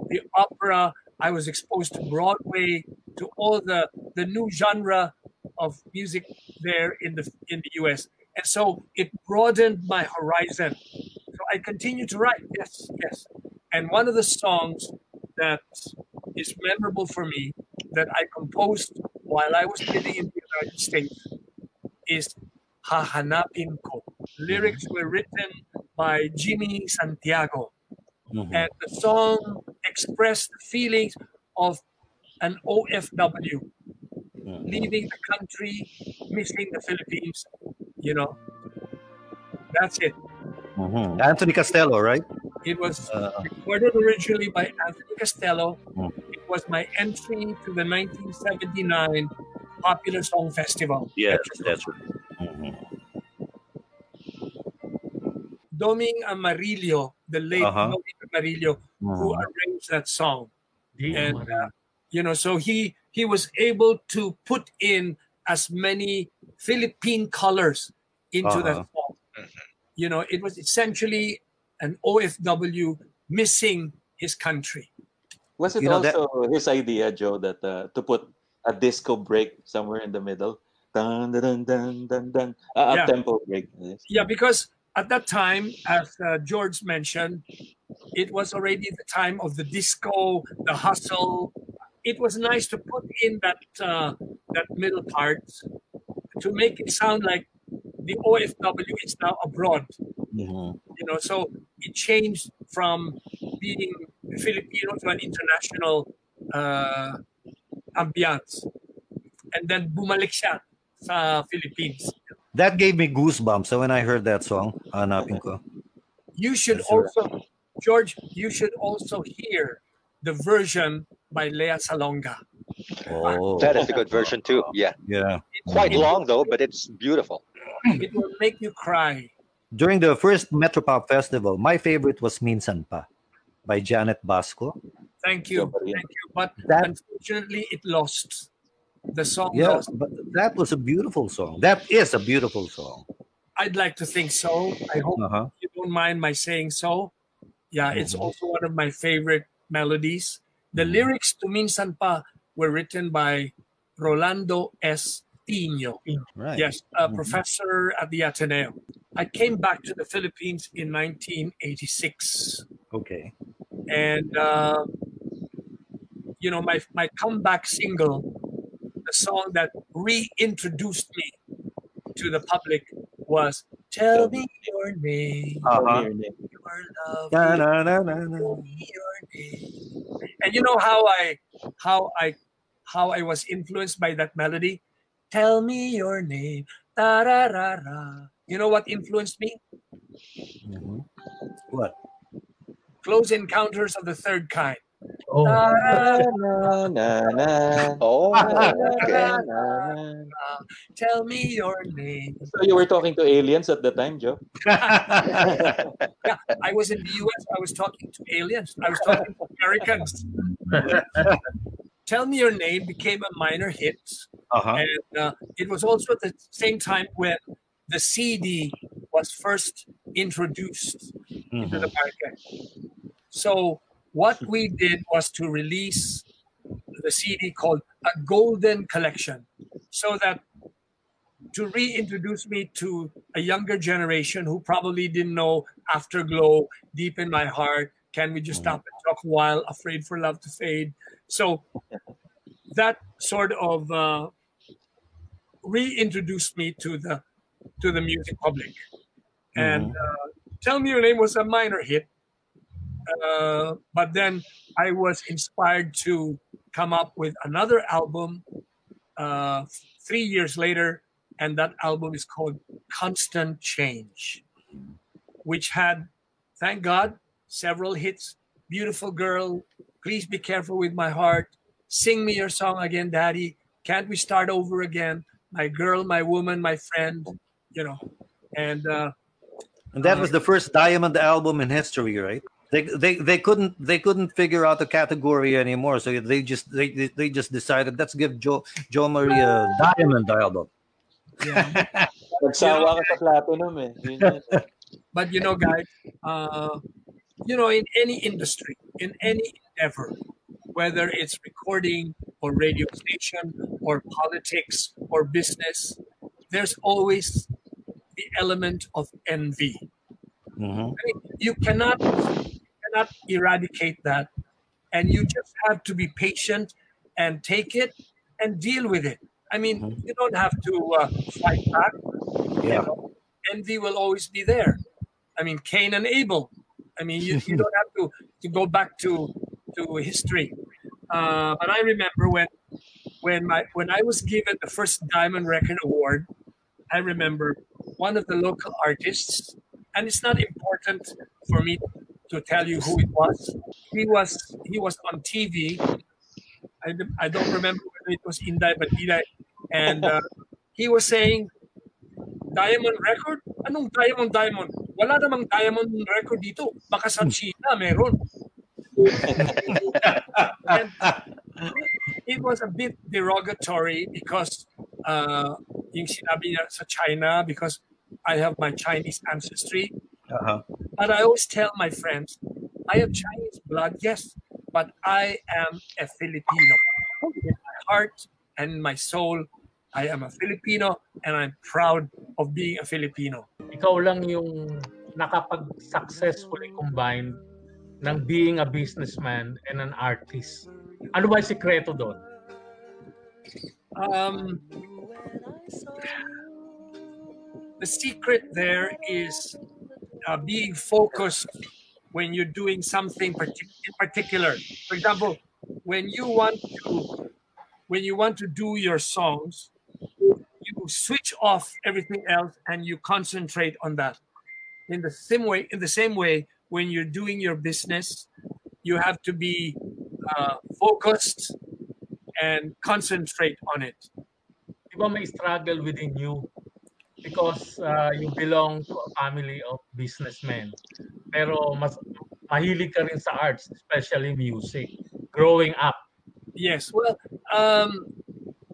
the opera. I was exposed to Broadway, to all the, the new genre of music there in the in the US. And so it broadened my horizon. So I continue to write. Yes, yes. And one of the songs that is memorable for me that I composed while I was living in the United States is Hahanapin Ko. Lyrics were written by Jimmy Santiago. Mhm. And the song expressed the feelings of an OFW Mhm. leaving the country, missing the Philippines. You know, that's it. Mhm. Anthony Castelo, right? It was Uh, recorded originally by Anthony Castelo, Mm. It was my entry to the 1979 Popular Song Festival. yes, that's right. Mhm. Doming Amarillo, the late Uh-huh. Doming Amarillo, who Mhm. arranged that song. Di And, Maria. You know, so he he was able to put in as many Philippine colors into that Uh-huh. song. You know, it was essentially an OFW missing his country. Was it You know, that- also his idea, Joe, that uh, to put a disco break somewhere in the middle? Dun, dun, dun, dun, dun, dun. Uh, Yeah. A tempo break. Yeah, because at that time, as uh, George mentioned, it was already the time of the disco, the hustle. It was nice to put in that uh, that middle part to make it sound like the OFW is now abroad. Mhm. You know, so it changed from being Filipino to an international uh, ambiance, and then bumalik siya sa Philippines. That gave me goosebumps. So when I heard that song, hanapin ko. you should Yes, also george you should also hear the version by Lea Salonga. Oh, That is a good version too. Yeah, yeah. quite long though, but it's beautiful. It will make you cry. During the first Metropop Festival, my favorite was Minsan Pa by Janet Basco. Thank you. But- Thank you. But That- unfortunately, it lost. The song Yeah, lost. but that was a beautiful song. That is a beautiful song. I'd like to think so. I hope Uh-huh. you don't mind my saying so. Yeah, it's Mhm. also one of my favorite melodies. The Mhm. lyrics to Minsan Pa were written by Rolando S. Tinio. Right. Yes, a Mhm. professor at the Ateneo. I came back to the Philippines in 1986. Okay. and uh, you know my my comeback single the song that reintroduced me to the public was tell me your name Uh-huh. Your name. your love Na, na, na, na, na. tell me your name and you know how i how i how i was influenced by that melody tell me your name Ta-ra-ra-ra. you know what influenced me Mhm. What? close encounters of the third kind Oh, Na, na, na. Oh, okay. Na, na. tell me your name So you were talking to aliens at the time, Joe? Yeah, I was in the US. I was talking to aliens. I was talking to Americans. Tell Me Your Name became a minor hit. Uh-huh. And uh, it was also at the same time when the CD was first introduced into Mhm. the market. So what we did was to release the CD called a Golden Collection, so that to reintroduce me to a younger generation who probably didn't know Afterglow, Deep in My Heart, Can We Just Stop and Talk a While, Afraid for Love to Fade. So that sort of uh, reintroduced me to the to the music public. And uh, Tell Me Your Name was a minor hit, uh, but then I was inspired to come up with another album uh, three years later, and that album is called Constant Change, which had thank God, several hits. Beautiful girl, please be careful with my heart. Sing me your song again, Daddy. Can't we start over again? My girl, my woman, my friend. You know, and uh, And that was the first diamond album in history, right? They, they they couldn't they couldn't figure out the category anymore, so they just they they- they just decided let's give Joe Joe Mari a diamond album. yeah. Nagsawa ka sa platinum eh. Yun yun. but you know guys uh, you know in any industry in any endeavor whether it's recording or radio station or politics or business there's always the element of envy Mhm. I mean, you cannot cannot eradicate that and you just have to be patient and take it and deal with it i mean you don't have to uh, fight back Yeah. envy will always be there. I mean, Cain and Abel. I mean, you, you don't have to, to go back to to history. Uh, but I remember when when my when I was given the first Diamond Record Award, I remember one of the local artists, and it's not important for me to tell you who it was. He was he was on TV. i don't remember whether it was Inday Badiday, and uh, he was saying diamond record? Anong diamond diamond? Wala namang diamond record dito. Baka sa China meron. And it was a bit derogatory because uh, yung sinabi niya sa China because I have my Chinese ancestry. Uh-huh. But I always tell my friends, I have Chinese blood, yes, but I am a Filipino. In my heart and my soul, I am a Filipino and I'm proud of being a Filipino. Ikaw lang yung nakapag-successfully combine ng being a businessman and an artist. Ano ba yung sikreto doon? Um, the secret there is uh, being focused when you're doing something partic- in particular. For example, when you want to when you want to do your songs, you switch off everything else and you concentrate on that. In the same way, in the same way, when you're doing your business, you have to be uh, focused and concentrate on it. Ba may struggle within you? Because uh, you belong to a family of businessmen. Pero mas mahilig ka rin sa arts, especially music, growing up. Yes, well, um,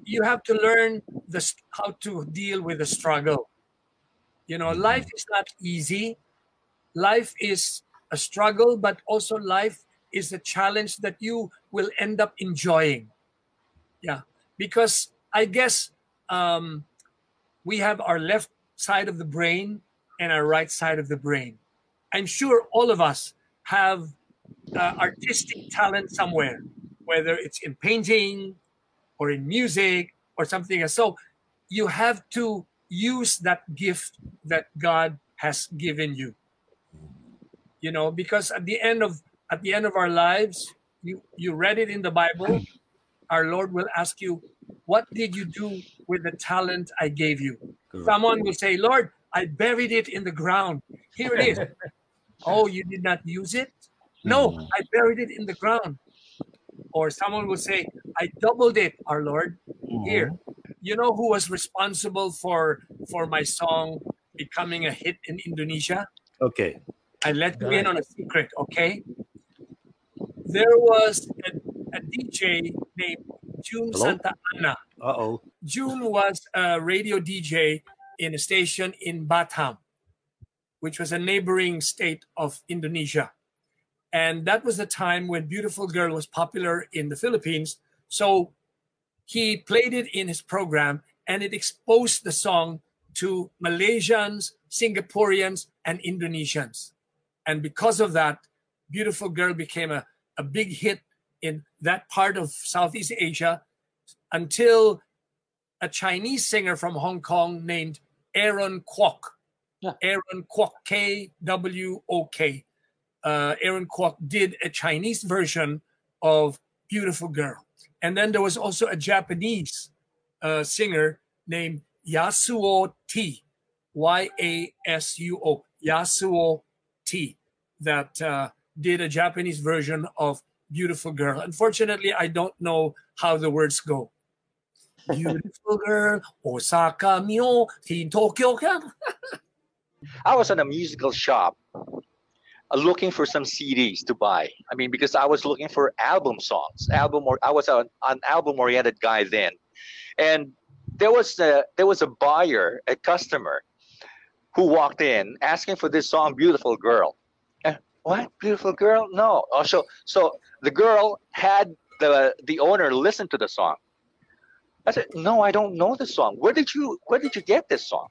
you have to learn the how to deal with the struggle. You know, life is not easy. Life is a struggle, but also life is a challenge that you will end up enjoying. Yeah, because I guess um, we have our left side of the brain and our right side of the brain. I'm sure all of us have uh, artistic talent somewhere, whether it's in painting or in music or something else. So you have to use that gift that God has given you. You know, because at the end of at the end of our lives, you you read it in the Bible. Our Lord will ask you, "What did you do with the talent I gave you?" Someone will say, "Lord, I buried it in the ground. Here it is." oh, you did not use it? No, mm-hmm. I buried it in the ground. Or someone will say, I doubled it, our Lord. Here. Mm-hmm. You know who was responsible for for my song becoming a hit in Indonesia? Okay. I let you in on a secret, okay? There was a, a DJ named June Hello? Santa Ana. Uh-oh. June was a radio DJ in a station in Batam, which was a neighboring state of Indonesia. And that was the time when Beautiful Girl was popular in the Philippines. So he played it in his program and it exposed the song to Malaysians, Singaporeans, and Indonesians. And because of that, Beautiful Girl became a, a big hit in that part of Southeast Asia until a Chinese singer from Hong Kong named Aaron Kwok. Yeah. Aaron Kwok, K W O K. Uh, Aaron Kwok did a Chinese version of Beautiful Girl. And then there was also a Japanese uh, singer named Yasuo T. Y A S U O. Yasuo T. that uh, did a Japanese version of "Beautiful Girl." Unfortunately, I don't know how the words go. Beautiful girl, Osaka mio, in Tokyo. I was in a musical shop uh, looking for some CDs to buy. I mean, because I was looking for album songs, album or I was an, an album oriented guy then, and there was a there was a buyer, a customer, who walked in asking for this song, "Beautiful Girl." Eh, what beautiful girl? No. Oh, so so the girl had the the owner listen to the song. I said, "No, I don't know the song. Where did you Where did you get this song?"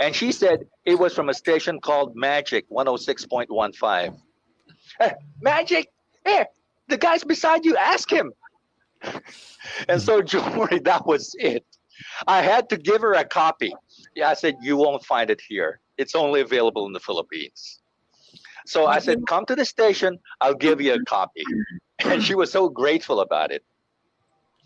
And she said it was from a station called Magic 106.15. Eh, Magic, eh, the guy's beside you. Ask him. and so, Jory, that was it. I had to give her a copy. Yeah, I said, you won't find it here. It's only available in the Philippines. So I said, come to the station. I'll give you a copy. And she was so grateful about it.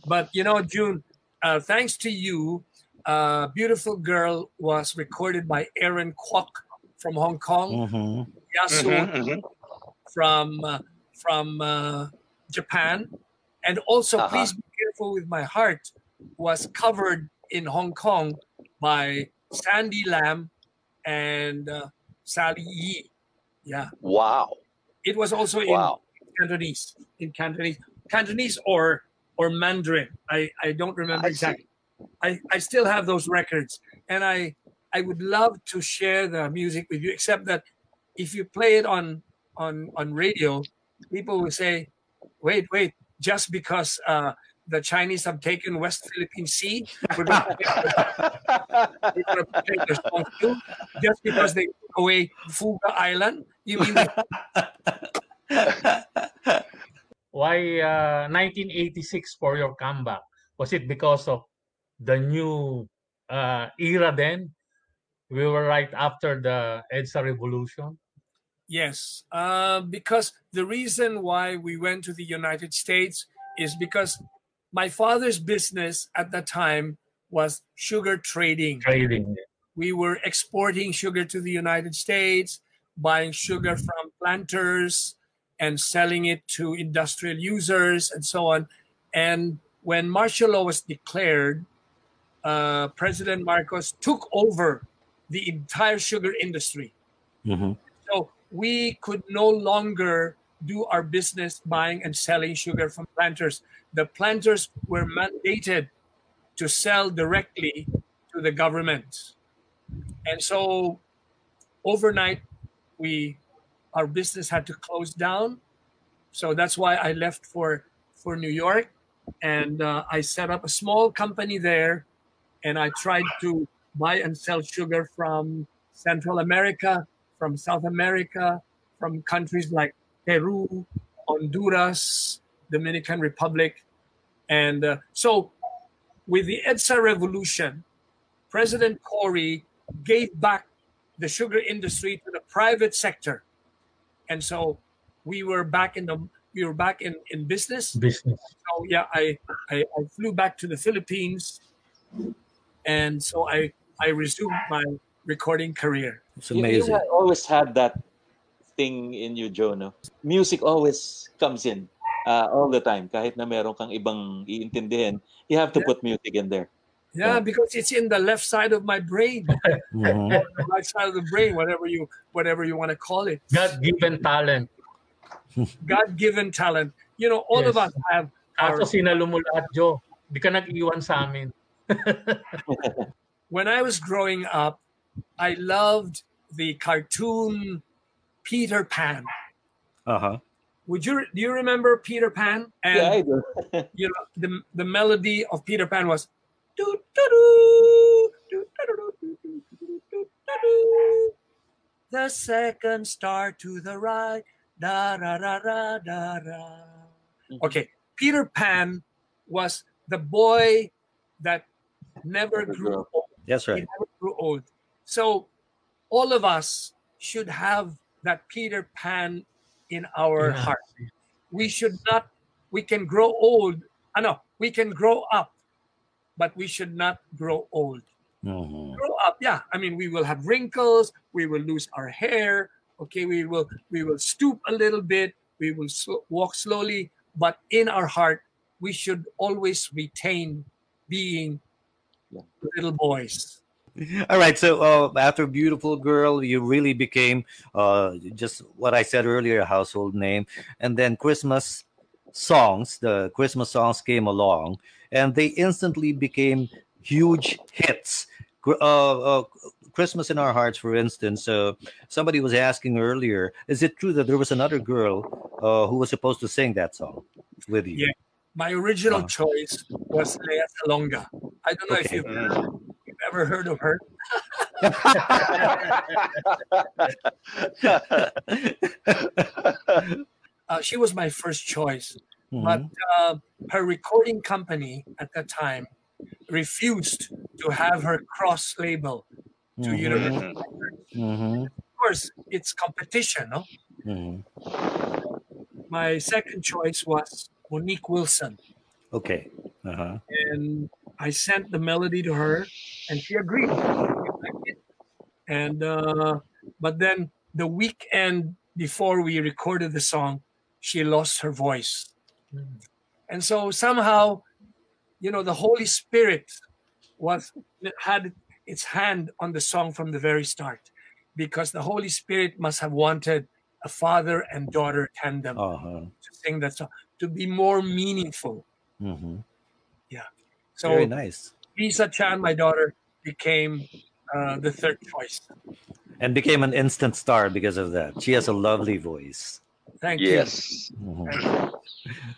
But you know, June, uh, thanks to you, uh, "Beautiful Girl" was recorded by Aaron Kwok from Hong Kong, Mhm. Yasuo Mhm, mhm. from uh, from uh, Japan, and also Uh-huh. "Please Be Careful with My Heart" was covered in Hong Kong by Sandy Lam and uh, Sally Yeh. Yeah, Wow. it was also in Wow. Cantonese, in Cantonese, Cantonese or or Mandarin. I I don't remember I see. exactly. I I still have those records, and I I would love to share the music with you. Except that if you play it on on on radio, people will say, "Wait, wait." Just because uh, the Chinese have taken West Philippine Sea, we're going to play their song too. Just because they took away Fuga Island, you mean Why uh, 1986 for your comeback? Was it because of the new uh, era then? We were right after the EDSA revolution. Yes, uh, because the reason why we went to the United States is because my father's business at the time was sugar trading. Trading. We were exporting sugar to the United States, buying sugar from planters and selling it to industrial users and so on. And when martial law was declared, uh, President Marcos took over the entire sugar industry. Mhm. So we could no longer do our business buying and selling sugar from planters. The planters were mandated to sell directly to the government. And so overnight we our business had to close down. So that's why I left for for New York and uh, I set up a small company there and I tried to buy and sell sugar from Central America, from South America, from countries like Peru, Honduras, Dominican Republic. And uh, so, with the EDSA revolution, President Cory gave back the sugar industry to the private sector. And so, we were back in the we were back in, in business. Business. So yeah, I, I I flew back to the Philippines, and so I I resumed my recording career. It's You, you always had that thing in you, Joe, no? Music always comes in uh, all the time. Kahit na meron kang ibang iintindihin, you have to Yeah. put music in there. Yeah, Yeah. because it's in the left side of my brain, Mhm. the right side of the brain, whatever you whatever you want to call it. God-given talent. God-given talent. You know, all of us have Kaso our. sinalo mo lahat, Joe. Di ka nag-iwan sa amin. When I was growing up, I loved the cartoon Peter Pan. Uh huh. Would you do you remember Peter Pan? And, yeah, I do. you know the the melody of Peter Pan was. Doo, doo, doo, the second star to the right. Da da da da da da. Mm-hmm. Okay, Peter Pan was the boy that never grew old. That's right. He never grew old. So all of us should have that Peter Pan in our Yeah. heart we should not we can grow old i know we can grow up but we should not grow old Mhm. grow up yeah i mean we will have wrinkles we will lose our hair Okay, we will we will stoop a little bit. We will sl- walk slowly, but in our heart, we should always retain being Yeah. little boys. All right. So uh, after Beautiful Girl, you really became uh, just what I said earlier, a household name. And then Christmas songs, the Christmas songs came along, and they instantly became huge hits. Uh, uh, Christmas in Our Hearts, for instance, uh, somebody was asking earlier, is it true that there was another girl uh, who was supposed to sing that song with you? Yeah. My original Wow. choice was Lea Salonga. I don't know if Okay. you've, you've ever heard of her. Uh, she was my first choice. but Mhm. uh, her recording company at that time refused to have her cross label to Mhm. Universal. Mhm. Of course, it's competition. No, Mhm. my second choice was Monique Wilson, Okay. Uh-huh. and I sent the melody to her, and she agreed. She liked it. And uh, but then the weekend before we recorded the song, she lost her voice. And so somehow, you know, the Holy Spirit was had its hand on the song from the very start, because the Holy Spirit must have wanted a father and daughter tandem Uh-huh. to sing that song to be more meaningful. Mhm. So Very nice. Liza Chan, my daughter, became uh, the third choice. and became an instant star because of that. She has a lovely voice. Thank you. yes. Mhm.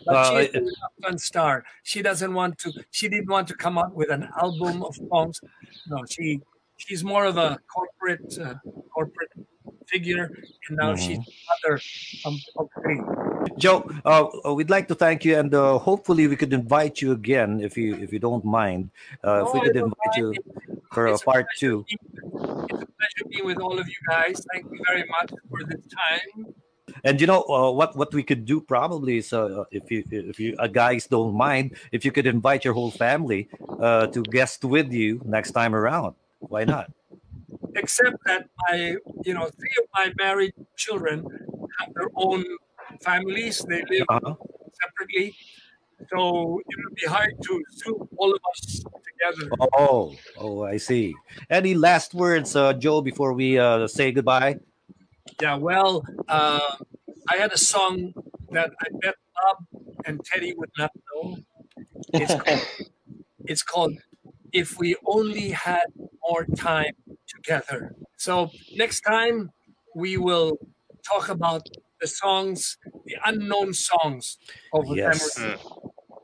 But Uh, she is an upfront star. She doesn't want to. She didn't want to come out with an album of songs. No, she she's more of a corporate uh, corporate figure, and now Mhm. she's of, of. Joe, uh, uh, we'd like to thank you, and uh, hopefully we could invite you again if you if you don't mind. Uh, if we could invite you for a It's part two. being- It's a pleasure being with all of you guys. Thank you very much for this time. And you know uh, what what we could do probably is uh, if you if you uh, guys don't mind, if you could invite your whole family uh, to guest with you next time around. Why not? except that my you know three of my married children have their own families they live Uh-huh. separately so it would be hard to zoom all of us together Oh, oh, I see. Any last words, uh, Joe, before we uh, say goodbye? yeah well uh, i had a song that i bet bob and teddy would not know it's called, it's called if we only had more time together so next time we will talk about the songs the unknown songs of the Yes. memory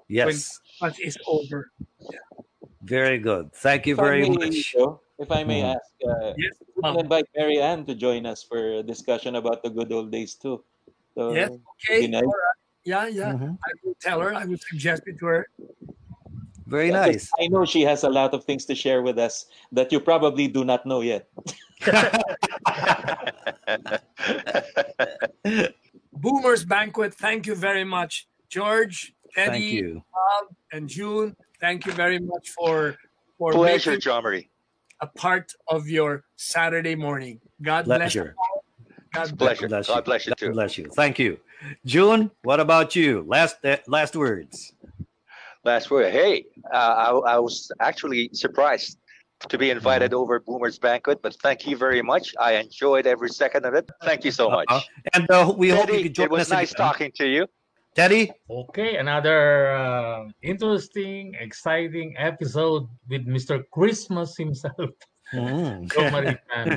Yes, but it's over very good. Thank you If I very may, much. Joe, if I may Mhm. ask, uh, yes we can invite Mary Ann to join us for a discussion about the good old days too. So, yes okay nice. all right. yeah yeah Mhm. i will tell her i will suggest it to her Very Yeah, 'cause nice. I know she has a lot of things to share with us that you probably do not know yet. boomers banquet thank you very much george Thank you. Bob and June, thank you very much for for Pleasure, making John Marie. a part of your Saturday morning. God Pleasure. bless you. God bless. Pleasure. Bless God bless you God bless you. Thank you. June, what about you? Last uh, last words. Last word. Hey, uh, I, I was actually surprised to be invited Mm-hmm. over Boomer's banquet, but thank you very much. I enjoyed every second of it. Thank you so much. Uh-huh. And uh, we hope you Teddy, could join it was us nice again. talking to you. Teddy, Okay, another uh, interesting, exciting episode with Mr. Christmas himself, Mm. Joe Mari Chan.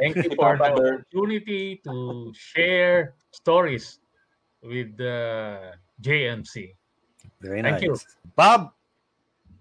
Thank you for the opportunity to share stories with uh, JMC. Very Thank nice. you. Bob,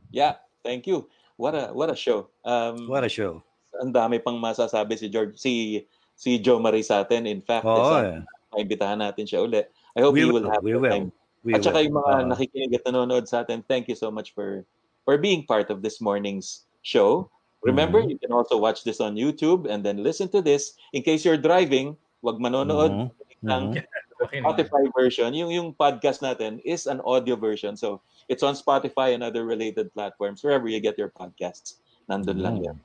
Yeah, thank you. What a what a show. Um, what a show. ang dami pang masasabi si George si si Joe Marie sa atin. In fact, Oo, isa, eh. maimbitahan natin siya uli. I hope We you will, will have we will. time. We At saka will. yung mga Uh, nakikinig at nanonood sa atin, thank you so much for for being part of this morning's show. Remember, Mhm. you can also watch this on YouTube and then listen to this in case you're driving. Wag manonood Mhm. ng naman. Spotify version. Yung yung podcast natin is an audio version. So, it's on Spotify and other related platforms wherever you get your podcasts. Nandun lang Mm. yan.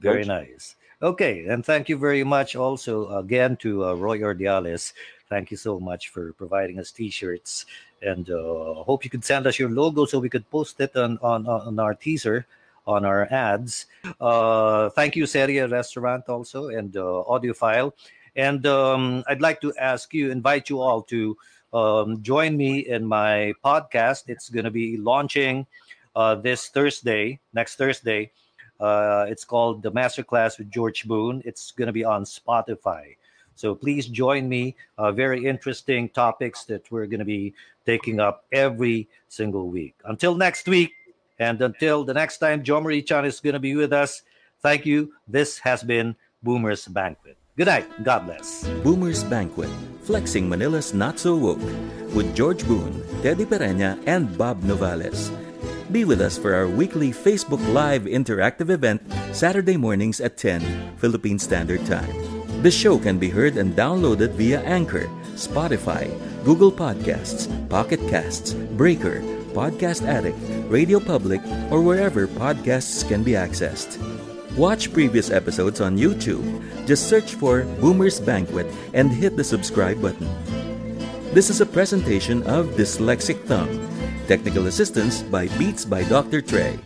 Very nice. Okay, and thank you very much also again to uh, Roy Ordiales. Thank you so much for providing us T-shirts, and uh, hope you could send us your logo so we could post it on on, on our teaser, on our ads. Uh, thank you, Seria Restaurant also and uh, Audiophile, and um, I'd like to ask you, invite you all to um, join me in my podcast. It's going to be launching uh, this Thursday, next Thursday. Uh, it's called the Masterclass with George Boone. It's going to be on Spotify. So please join me. Uh, very interesting topics that we're going to be taking up every single week. Until next week, and until the next time Joe Mari Chan is going to be with us, thank you. This has been Boomer's Banquet. Good night. God bless. Boomer's Banquet, flexing Manila's not so woke, with George Boone, Teddy Pereña, and Bob Novales. Be with us for our weekly Facebook Live interactive event Saturday mornings at 10 Philippine Standard Time. The show can be heard and downloaded via Anchor, Spotify, Google Podcasts, Pocket Casts, Breaker, Podcast Addict, Radio Public, or wherever podcasts can be accessed. Watch previous episodes on YouTube. Just search for Boomer's Banquet and hit the subscribe button. This is a presentation of Dyslexic Thumb. Technical assistance by Beats by Dr. Trey.